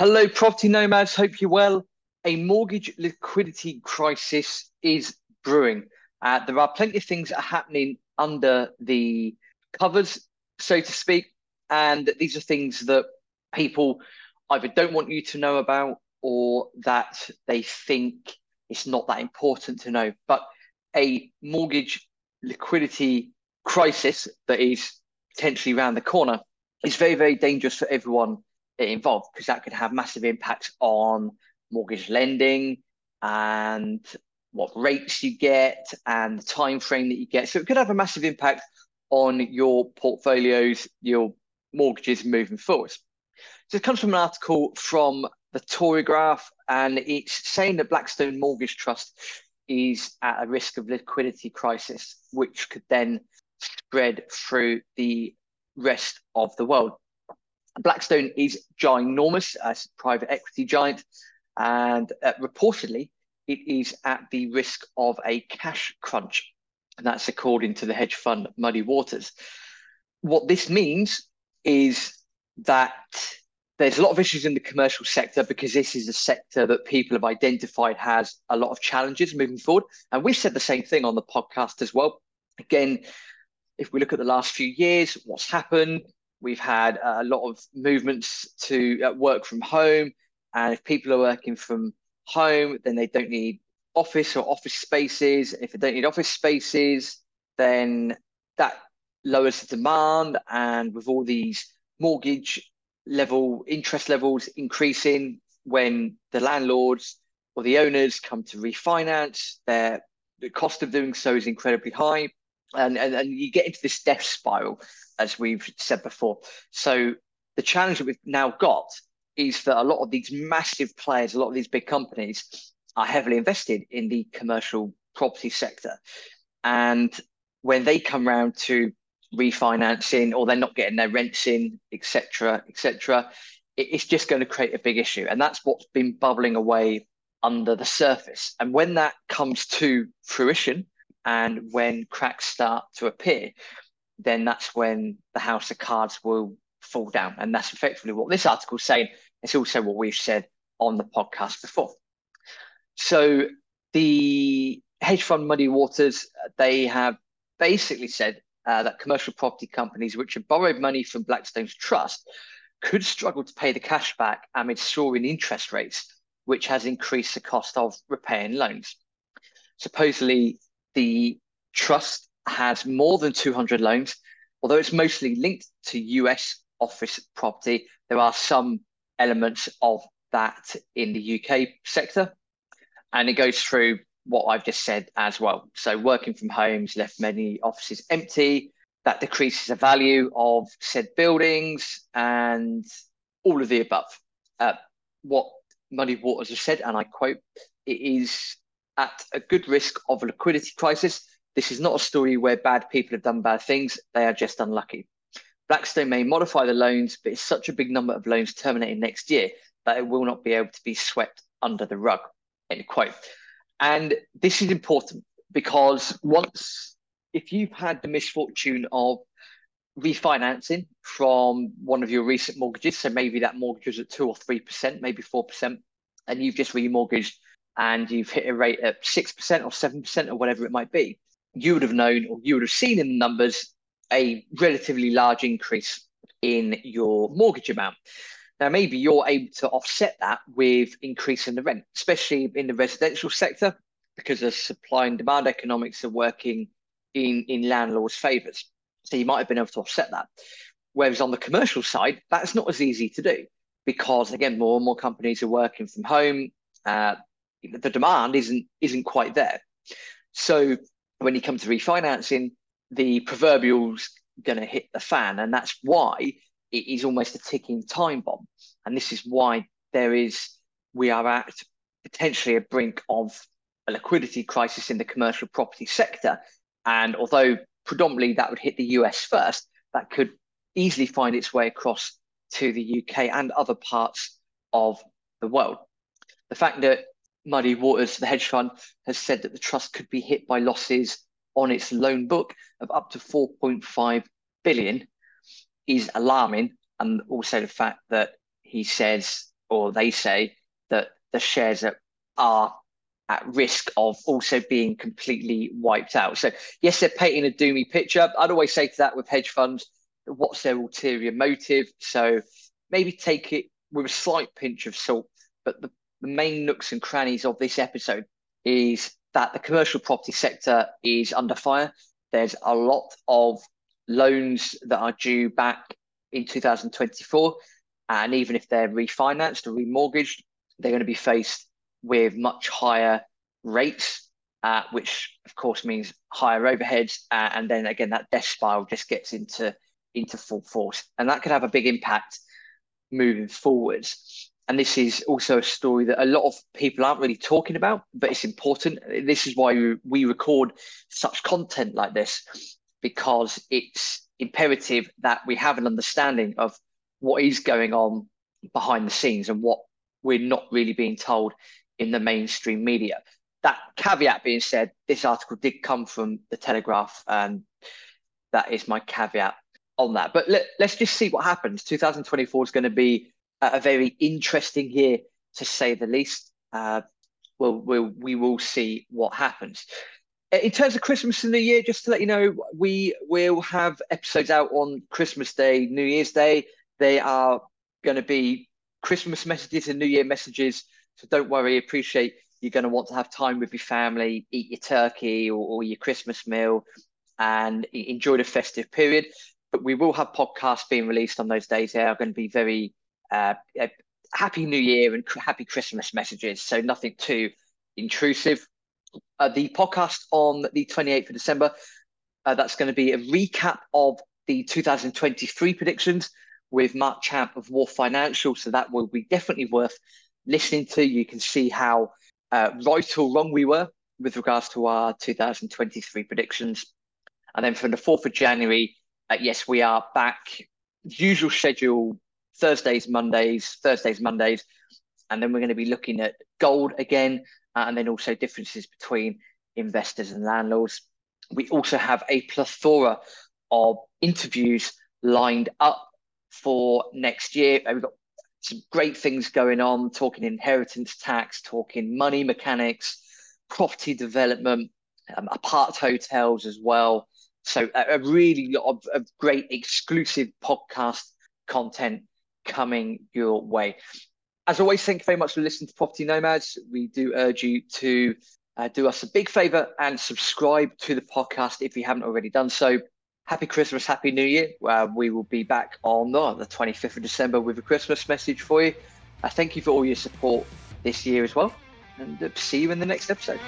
Hello, property nomads. Hope you're well. A mortgage liquidity crisis is brewing. Uh, there are plenty of things that are happening under the covers, so to speak. And these are things that people either don't want you to know about or that they think it's not that important to know. But a mortgage liquidity crisis that is potentially around the corner is very, very dangerous for everyone involved because that could have massive impacts on mortgage lending and what rates you get and the time frame that you get. So it could have a massive impact on your portfolios, your mortgages moving forward. So it comes from an article from the Torygraph, and it's saying that Blackstone Mortgage Trust is at a risk of liquidity crisis, which could then spread through the rest of the world. Blackstone is ginormous a private equity giant, and uh, reportedly it is at the risk of a cash crunch. And that's according to the hedge fund Muddy Waters. What this means is that there's a lot of issues in the commercial sector because this is a sector that people have identified has a lot of challenges moving forward. And we've said the same thing on the podcast as well. Again, if we look at the last few years, what's happened, We've had a lot of movements to uh, work from home. And if people are working from home, then they don't need office or office spaces. If they don't need office spaces, then that lowers the demand. And with all these mortgage level interest levels increasing, when the landlords or the owners come to refinance, their the cost of doing so is incredibly high. And, and, and you get into this death spiral as we've said before. So the challenge that we've now got is that a lot of these massive players, a lot of these big companies are heavily invested in the commercial property sector. And when they come round to refinancing or they're not getting their rents in, etc., etc., it's just going to create a big issue. And that's what's been bubbling away under the surface. And when that comes to fruition and when cracks start to appear, then that's when the house of cards will fall down. And that's effectively what this article is saying. It's also what we've said on the podcast before. So the hedge fund Muddy Waters, they have basically said uh, that commercial property companies which have borrowed money from Blackstone's trust could struggle to pay the cash back amid soaring interest rates, which has increased the cost of repaying loans. Supposedly, the trust has more than 200 loans. Although it's mostly linked to US office property, there are some elements of that in the UK sector. And it goes through what I've just said as well. So, working from homes left many offices empty. That decreases the value of said buildings and all of the above. Uh, what Muddy Waters has said, and I quote, it is at a good risk of a liquidity crisis this is not a story where bad people have done bad things, they are just unlucky. Blackstone may modify the loans, but it's such a big number of loans terminating next year that it will not be able to be swept under the rug. End quote. And this is important because once, if you've had the misfortune of refinancing from one of your recent mortgages, so maybe that mortgage was at two or three percent, maybe four percent, and you've just remortgaged and you've hit a rate at six percent or seven percent or whatever it might be, you would have known or you would have seen in the numbers a relatively large increase in your mortgage amount. Now, maybe you're able to offset that with increasing the rent, especially in the residential sector, because the supply and demand economics are working in, in landlords' favours. So you might have been able to offset that. Whereas on the commercial side, that's not as easy to do because, again, more and more companies are working from home. Uh, the demand isn't isn't quite there. So when you come to refinancing, the proverbial's going to hit the fan. And that's why it is almost a ticking time bomb. And this is why there is, we are at potentially a brink of a liquidity crisis in the commercial property sector. And although predominantly that would hit the US first, that could easily find its way across to the UK and other parts of the world. The fact that Muddy Waters, the hedge fund, has said that the trust could be hit by losses on its loan book of up to 4.5 billion is alarming. And also the fact that he says or they say that the shares are, are at risk of also being completely wiped out. So yes, they're painting a doomy picture. I'd always say to that with hedge funds, what's their ulterior motive? So maybe take it with a slight pinch of salt. But the, the main nooks and crannies of this episode is that the commercial property sector is under fire. There's a lot of loans that are due back in 2024. And even if they're refinanced or remortgaged, they're going to be faced with much higher rates, uh, which of course means higher overheads. Uh, and then again, that death spiral just gets into, into full force. And that could have a big impact moving forwards. And this is also a story that a lot of people aren't really talking about, but it's important. This is why we record such content like this, because it's imperative that we have an understanding of what is going on behind the scenes and what we're not really being told in the mainstream media. That caveat being said, this article did come from the Telegraph, and that is my caveat on that. But let, us just see what happens. 2024 is going to be a very interesting year, to say the least. Uh, we'll, we'll, we will see what happens. In terms of Christmas and New Year, just to let you know, we will have episodes out on Christmas Day, New Year's Day. They are going to be Christmas messages and New Year messages. So don't worry, appreciate you're going to want to have time with your family, eat your turkey or, or your Christmas meal, and enjoy the festive period. But we will have podcasts being released on those days. They are going to be very uh, happy New Year and happy Christmas messages. So nothing too intrusive. Uh, the podcast on the 28th of December, uh, that's going to be a recap of the 2023 predictions with Mark Champ of Wharf Financial. So that will be definitely worth listening to. You can see how uh, right or wrong we were with regards to our 2023 predictions. And then from the 4th of January, uh, yes, we are back. Usual schedule Thursdays, Mondays, Thursdays, Mondays. And then we're going to be looking at gold again, uh, and then also differences between investors and landlords. We also have a plethora of interviews lined up for next year. We've got some great things going on, talking inheritance tax, talking money mechanics, property development, um, apart hotels as well. So a, a really lot of, of great exclusive podcast content coming your way. As always, thank you very much for listening to Property Nomads. We do urge you to uh, do us a big favor and subscribe to the podcast if you haven't already done so. Happy Christmas, Happy New Year. Uh, we will be back on uh, the 25th of December with a Christmas message for you. Uh, thank you for all your support this year as well, and uh, see you in the next episode.